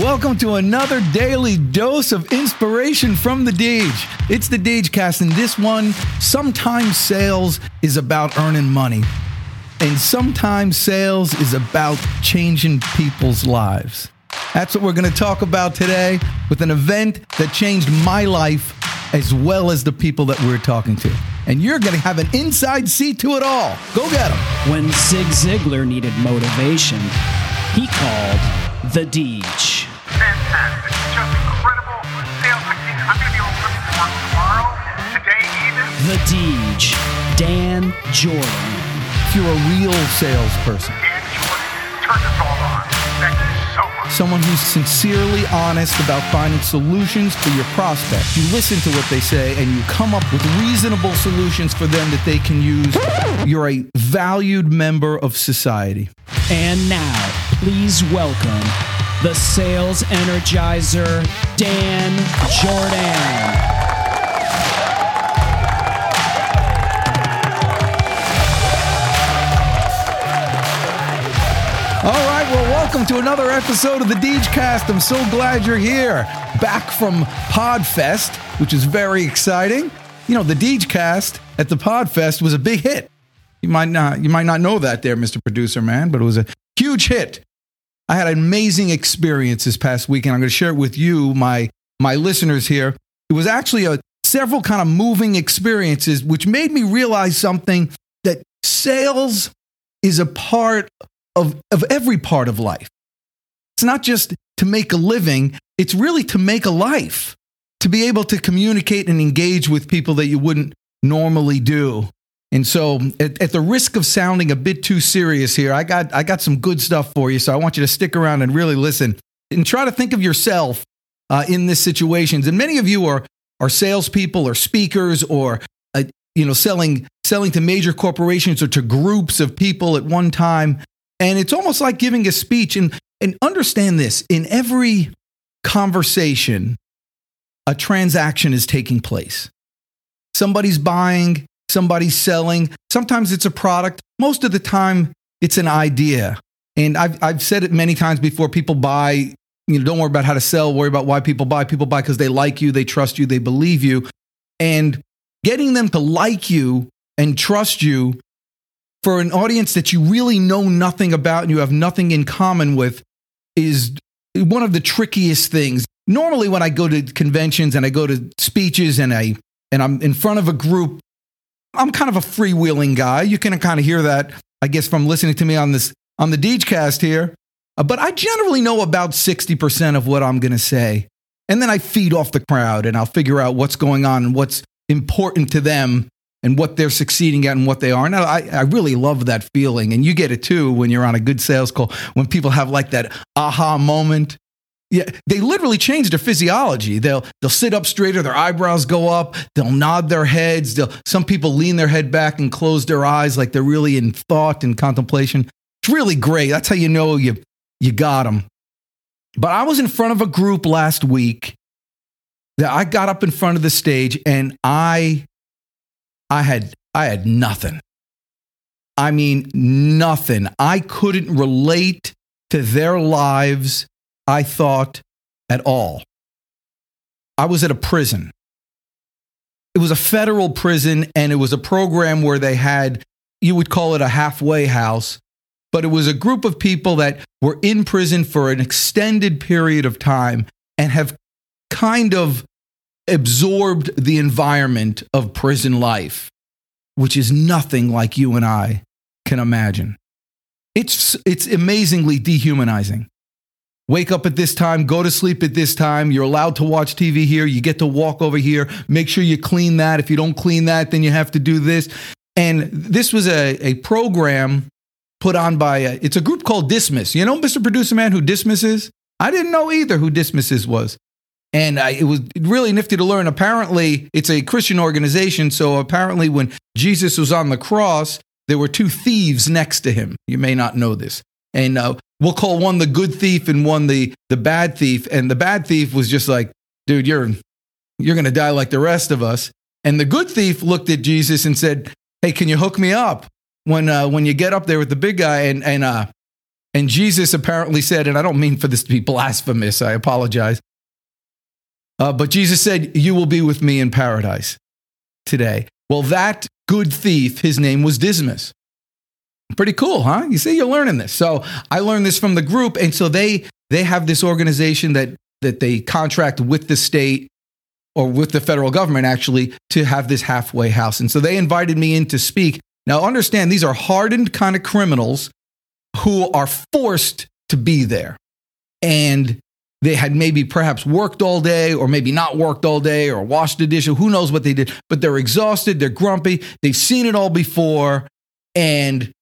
Welcome to another daily dose of inspiration from the Deej. It's the Deejcast, and this one, sometimes sales is about earning money, and sometimes sales is about changing people's lives. That's what we're going to talk about today with an event that changed my life as well as the people that we're talking to. And you're going to have an inside seat to it all. Go get them. When Zig Ziglar needed motivation, he called the Deej. Fantastic. Just incredible sales. I'm going to be able to put this to work tomorrow, today even. The Deej, Dan Jourdan. If you're a real salesperson, Dan Jourdan, turn this all on. Thank you so much. someone who's sincerely honest about finding solutions for your prospects. You listen to what they say and you come up with reasonable solutions for them that they can use. You're a valued member of society. And now, please welcome the sales energizer, Dan Jourdan. All right, well, welcome to another episode of the Deejcast. I'm so glad you're here. Back from Podfest, which is very exciting. You know, the Deejcast at the Podfest was a big hit. You might not you might not know that there, Mr. Producer Man, but it was a huge hit. I had an amazing experience this past weekend. I'm going to share it with you, my my listeners here. It was actually a several kind of moving experiences which made me realize something that sales is a part of, of every part of life. It's not just to make a living, it's really to make a life, to be able to communicate and engage with people that you wouldn't normally do. And so, at, at the risk of sounding a bit too serious here, I got, I got some good stuff for you. So, I want you to stick around and really listen and try to think of yourself uh, in this situations. And many of you are, are salespeople or speakers or uh, you know selling selling to major corporations or to groups of people at one time and it's almost like giving a speech and and understand this in every conversation a transaction is taking place somebody's buying somebody's selling. Sometimes it's a product. Most of the time it's an idea. And i've, I've said it many times before people buy you know don't worry about how to sell worry about why people buy. People buy because they like you they trust you they believe you. And getting them to like you and trust you for an audience that you really know nothing about and you have nothing in common with is one of the trickiest things. Normally when I go to conventions and I go to speeches and I and I'm in front of a group, I'm kind of a freewheeling guy. You can kind of hear that, I guess, from listening to me on this on the Deejcast here. Uh, but I generally know about 60% of what I'm going to say. And then I feed off the crowd and I'll figure out what's going on and what's important to them and what they're succeeding at and what they are. And I, I really love that feeling. And you get it too when you're on a good sales call, when people have like that aha moment. Yeah, they literally change their physiology. They'll they'll sit up straighter, their eyebrows go up, they'll nod their heads. They'll some people lean their head back and close their eyes like they're really in thought and contemplation. It's really great. That's how you know you you got them. But I was in front of a group last week that I got up in front of the stage and I I had I had nothing. I mean nothing. I couldn't relate to their lives, I thought, at all. I was at a prison. It was a federal prison and it was a program where they had you would call it a halfway house, but it was a group of people that were in prison for an extended period of time and have kind of absorbed the environment of prison life, which is nothing like you and I can imagine. It's, it's amazingly dehumanizing. Wake up at this time, go to sleep at this time. You're allowed to watch TV here. You get to walk over here. Make sure you clean that. If you don't clean that, then you have to do this. And this was a, a program put on by, a, it's a group called Dismas. You know, Mr. Producer Man, who Dismas is? I didn't know either who Dismisses was and I, it was really nifty to learn. Apparently, it's a Christian organization. So apparently, when Jesus was on the cross, there were two thieves next to him. You may not know this, and uh, we'll call one the good thief and one the the bad thief. And the bad thief was just like, "Dude, you're you're gonna die like the rest of us." And the good thief looked at Jesus and said, "Hey, can you hook me up when uh, when you get up there with the big guy?" And and uh, And Jesus apparently said, and I don't mean for this to be blasphemous, I apologize. Uh, but Jesus said, You will be with me in paradise today. Well, that good thief, his name was Dismas. Pretty cool, huh? You see, you're learning this. So I learned this from the group, and so they they have this organization that that they contract with the state or with the federal government actually to have this halfway house. And so they invited me in to speak. Now understand these are hardened kind of criminals who are forced to be there. And they had maybe perhaps worked all day or maybe not worked all day or washed the dishes. Who knows what they did? But they're exhausted, they're grumpy, they've seen it all before. And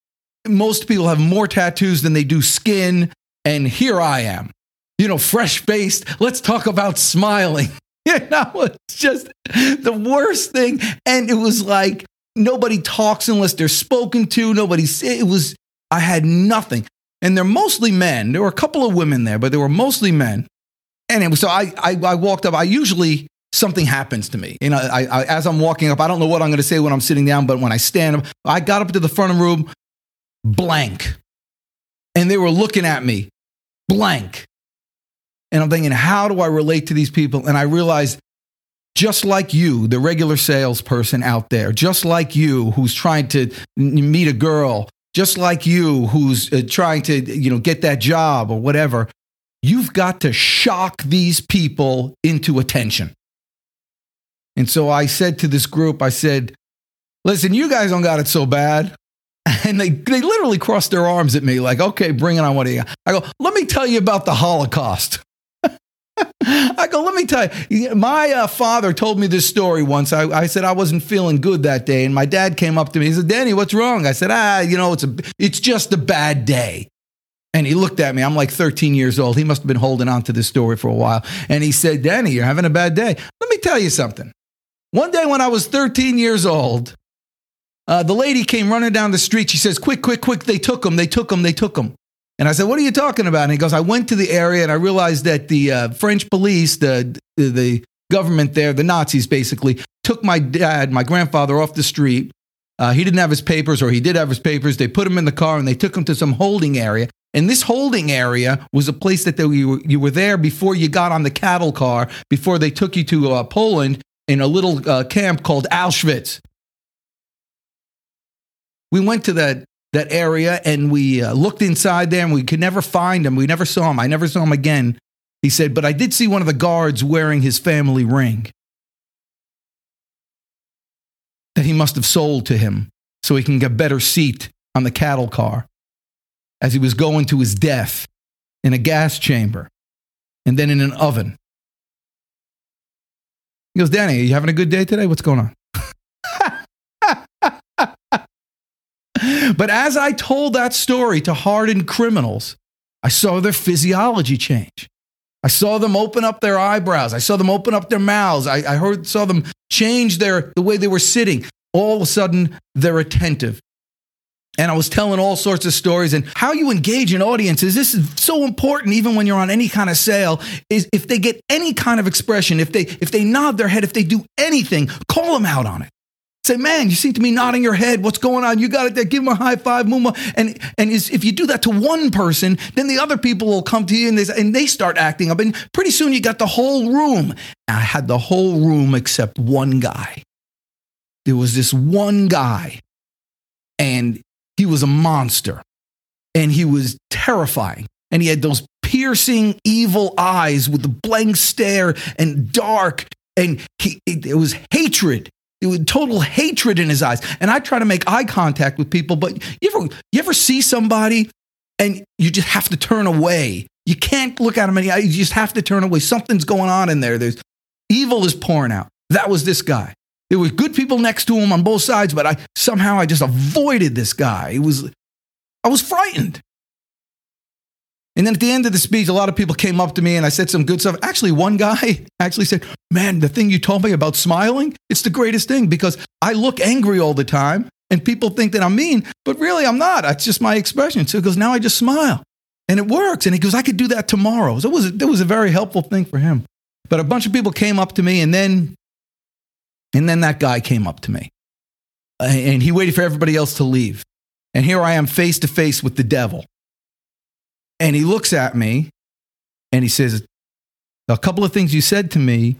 most people have more tattoos than they do skin. And here I am, you know, fresh faced. Let's talk about smiling. You know, it's just the worst thing. And it was like nobody talks unless they're spoken to. Nobody, said it was, I had nothing. And they're mostly men. There were a couple of women there, but they were mostly men. And it was, so I, I, I walked up. I usually, something happens to me. You know, I, I, as I'm walking up, I don't know what I'm going to say when I'm sitting down, but when I stand up, I got up to the front of the room, blank. And they were looking at me, blank. And I'm thinking, how do I relate to these people? And I realized, just like you, the regular salesperson out there, just like you who's trying to meet a girl, just like you who's uh, trying to, you know, get that job or whatever, you've got to shock these people into attention. And so I said to this group, I said, listen, you guys don't got it so bad. And they, they literally crossed their arms at me, like, okay, bring it on. What do you got? I go, let me tell you about the Holocaust. I go, let me tell you, my uh, father told me this story once. I, I, said I wasn't feeling good that day, and my dad came up to me. He said, Danny, what's wrong? I said, ah, you know, it's, a, it's just a bad day. And he looked at me. I'm like 13 years old. He must have been holding on to this story for a while. And he said, Danny, you're having a bad day. Let me tell you something. One day when I was 13 years old, uh, the lady came running down the street. She says, Quick, quick, quick, they took him, they took him, they took him. And I said, What are you talking about? And he goes, I went to the area and I realized that the uh, French police, the, the government there, the Nazis basically, took my dad, my grandfather, off the street. Uh, he didn't have his papers, or he did have his papers. They put him in the car and they took him to some holding area. And this holding area was a place that they, you, were, you were there before you got on the cattle car, before they took you to uh, Poland in a little uh, camp called Auschwitz. We went to that that area and we uh, looked inside there and we could never find him. We never saw him. I never saw him again. He said, but I did see one of the guards wearing his family ring that he must have sold to him so he can get a better seat on the cattle car as he was going to his death in a gas chamber and then in an oven. He goes, Danny, are you having a good day today? What's going on? But as I told that story to hardened criminals, I saw their physiology change. I saw them open up their eyebrows. I saw them open up their mouths. I, I heard, saw them change their, the way they were sitting. All of a sudden, they're attentive. And I was telling all sorts of stories and how you engage an audiences. This is so important, even when you're on any kind of sale. Is if they get any kind of expression, if they if they nod their head, if they do anything, call them out on it. Say, man, you seem to be nodding your head. What's going on? You got it there. Give them a high five, Muma. And and if you do that to one person, then the other people will come to you and they, and they start acting up. And pretty soon you got the whole room. I had the whole room except one guy. There was this one guy, and he was a monster, and he was terrifying, and he had those piercing, evil eyes with the blank stare and dark, and he it, was hatred total hatred in his eyes. And I try to make eye contact with people, but you ever you ever see somebody and you just have to turn away. You can't look at them and you just have to turn away. Something's going on in there. There's evil is pouring out. That was this guy. There were good people next to him on both sides, but I somehow I just avoided this guy. It was I was frightened. And then at the end of the speech, a lot of people came up to me and I said some good stuff. Actually, one guy actually said, Man, the thing you told me about smiling, it's the greatest thing because I look angry all the time and people think that I'm mean, but really I'm not. It's just my expression. So he goes, Now I just smile and it works. And he goes, I could do that tomorrow. So it was, it was a very helpful thing for him. But a bunch of people came up to me and then, and then that guy came up to me and he waited for everybody else to leave. And here I am face to face with the devil. And he looks at me and he says, A couple of things you said to me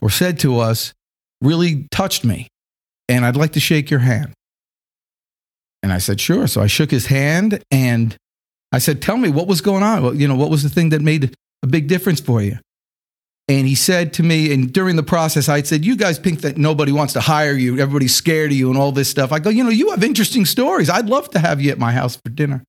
or said to us really touched me. And I'd like to shake your hand. And I said, Sure. So I shook his hand and I said, Tell me what was going on. Well, you know, what was the thing that made a big difference for you? And he said to me, and during the process, I said, You guys think that nobody wants to hire you, everybody's scared of you, and all this stuff. I go, You know, you have interesting stories. I'd love to have you at my house for dinner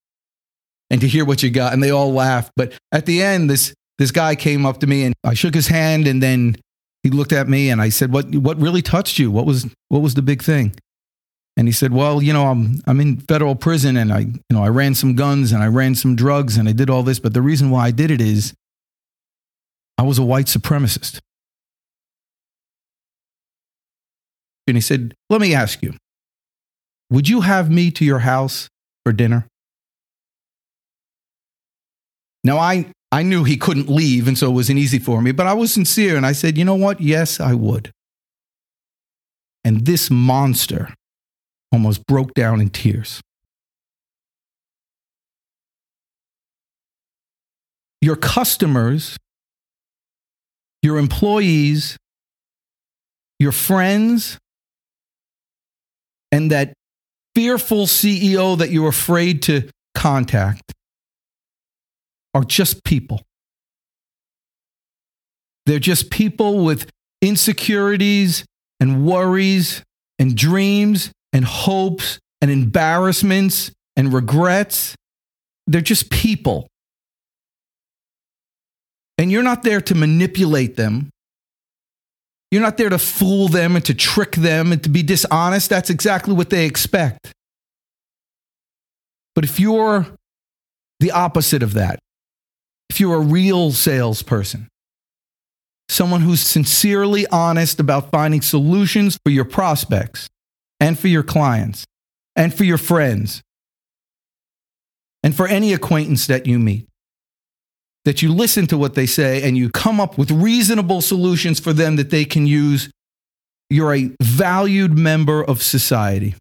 and to hear what you got. And they all laughed. But at the end, this, this guy came up to me and I shook his hand, and then he looked at me and I said, What, what really touched you? What was, what was the big thing? And he said, "Well, you know, I'm I'm in federal prison and I, you know, I ran some guns and I ran some drugs and I did all this, but the reason why I did it is I was a white supremacist." And he said, "Let me ask you. Would you have me to your house for dinner?" Now I I knew he couldn't leave and so it wasn't easy for me, but I was sincere and I said, "You know what? Yes, I would." And this monster almost broke down in tears. Your customers, your employees, your friends, and that fearful CEO that you're afraid to contact are just people. They're just people with insecurities and worries and dreams and hopes and embarrassments and regrets. They're just people. And you're not there to manipulate them. You're not there to fool them and to trick them and to be dishonest. That's exactly what they expect. But if you're the opposite of that, if you're a real salesperson, someone who's sincerely honest about finding solutions for your prospects, and for your clients and for your friends and for any acquaintance that you meet. That you listen to what they say and you come up with reasonable solutions for them that they can use. You're a valued member of society.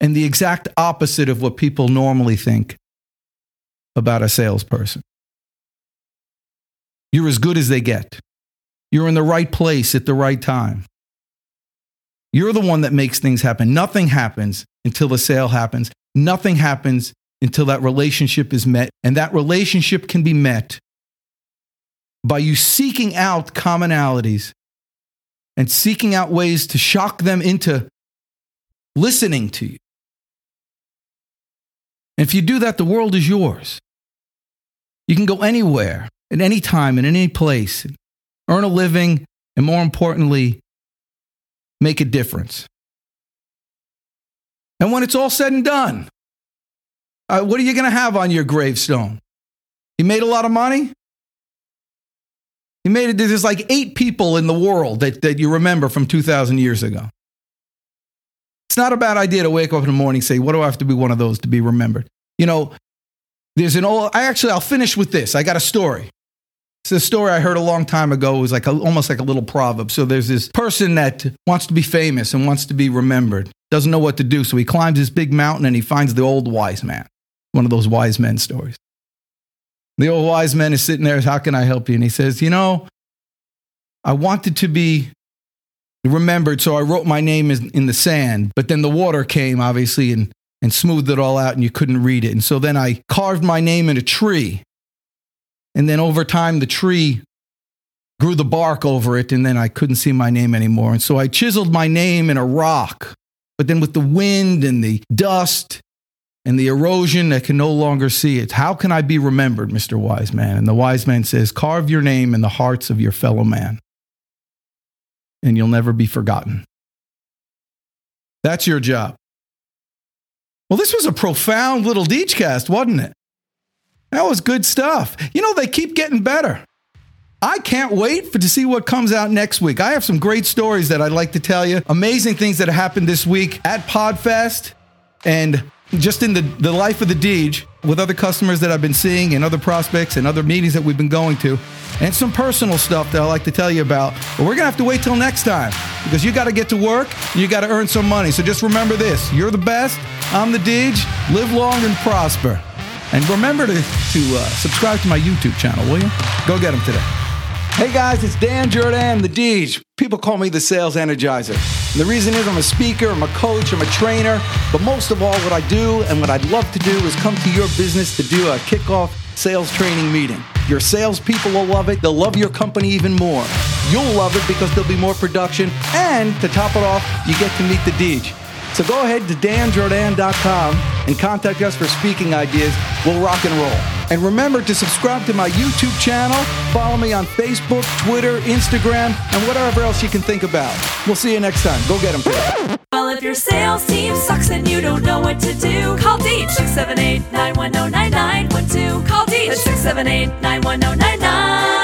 And the exact opposite of what people normally think about a salesperson. You're as good as they get. You're in the right place at the right time. You're the one that makes things happen. Nothing happens until the sale happens. Nothing happens until that relationship is met. And that relationship can be met by you seeking out commonalities and seeking out ways to shock them into listening to you. And if you do that, the world is yours. You can go anywhere, at any time, in any place, earn a living, and more importantly, make a difference. And when it's all said and done, uh, what are you going to have on your gravestone? You made a lot of money? You made it, there's like eight people in the world that, that you remember from 2,000 years ago. It's not a bad idea to wake up in the morning and say, What do I have to be one of those to be remembered? You know, there's an old, I actually, I'll finish with this. I got a story. It's a story I heard a long time ago. It was like a, almost like a little proverb. So there's this person that wants to be famous and wants to be remembered, doesn't know what to do. So he climbs this big mountain and he finds the old wise man. One of those wise men stories. The old wise man is sitting there, how can I help you? And he says, You know, I wanted to be remembered, so I wrote my name in the sand, but then the water came, obviously, and, and smoothed it all out, and you couldn't read it. And so then I carved my name in a tree and then over time, the tree grew the bark over it, and then I couldn't see my name anymore. And so I chiseled my name in a rock. But then with the wind and the dust and the erosion, I can no longer see it. How can I be remembered, Mr. Wise Man? And the wise man says, Carve your name in the hearts of your fellow man, and you'll never be forgotten. That's your job. Well, this was a profound little Deejcast, wasn't it? That was good stuff. You know, they keep getting better. I can't wait for to see what comes out next week. I have some great stories that I'd like to tell you. Amazing things that happened this week at Podfest and just in the, the life of the Deej with other customers that I've been seeing and other prospects and other meetings that we've been going to. And some personal stuff that I like to tell you about. But we're gonna have to wait till next time because you gotta get to work and you gotta earn some money. So just remember this you're the best, I'm the Deej. Live long and prosper. And remember to, to uh, subscribe to my YouTube channel, will you? Go get them today. Hey guys, it's Dan Jourdan, the Deej. People call me the sales energizer. And the reason is I'm a speaker, I'm a coach, I'm a trainer, but most of all, what I do and what I'd love to do is come to your business to do a kickoff sales training meeting. Your salespeople will love it, they'll love your company even more. You'll love it because there'll be more production, and to top it off, you get to meet the Deej. So go ahead to danjourdan.com and contact us for speaking ideas. We'll rock and roll. And remember to subscribe to my YouTube channel, follow me on Facebook, Twitter, Instagram, and whatever else you can think about. We'll see you next time. Go get them. Well, if your sales team sucks and you don't know what to do, call Deej 678 910 9912. Call Deej 678 910 9912.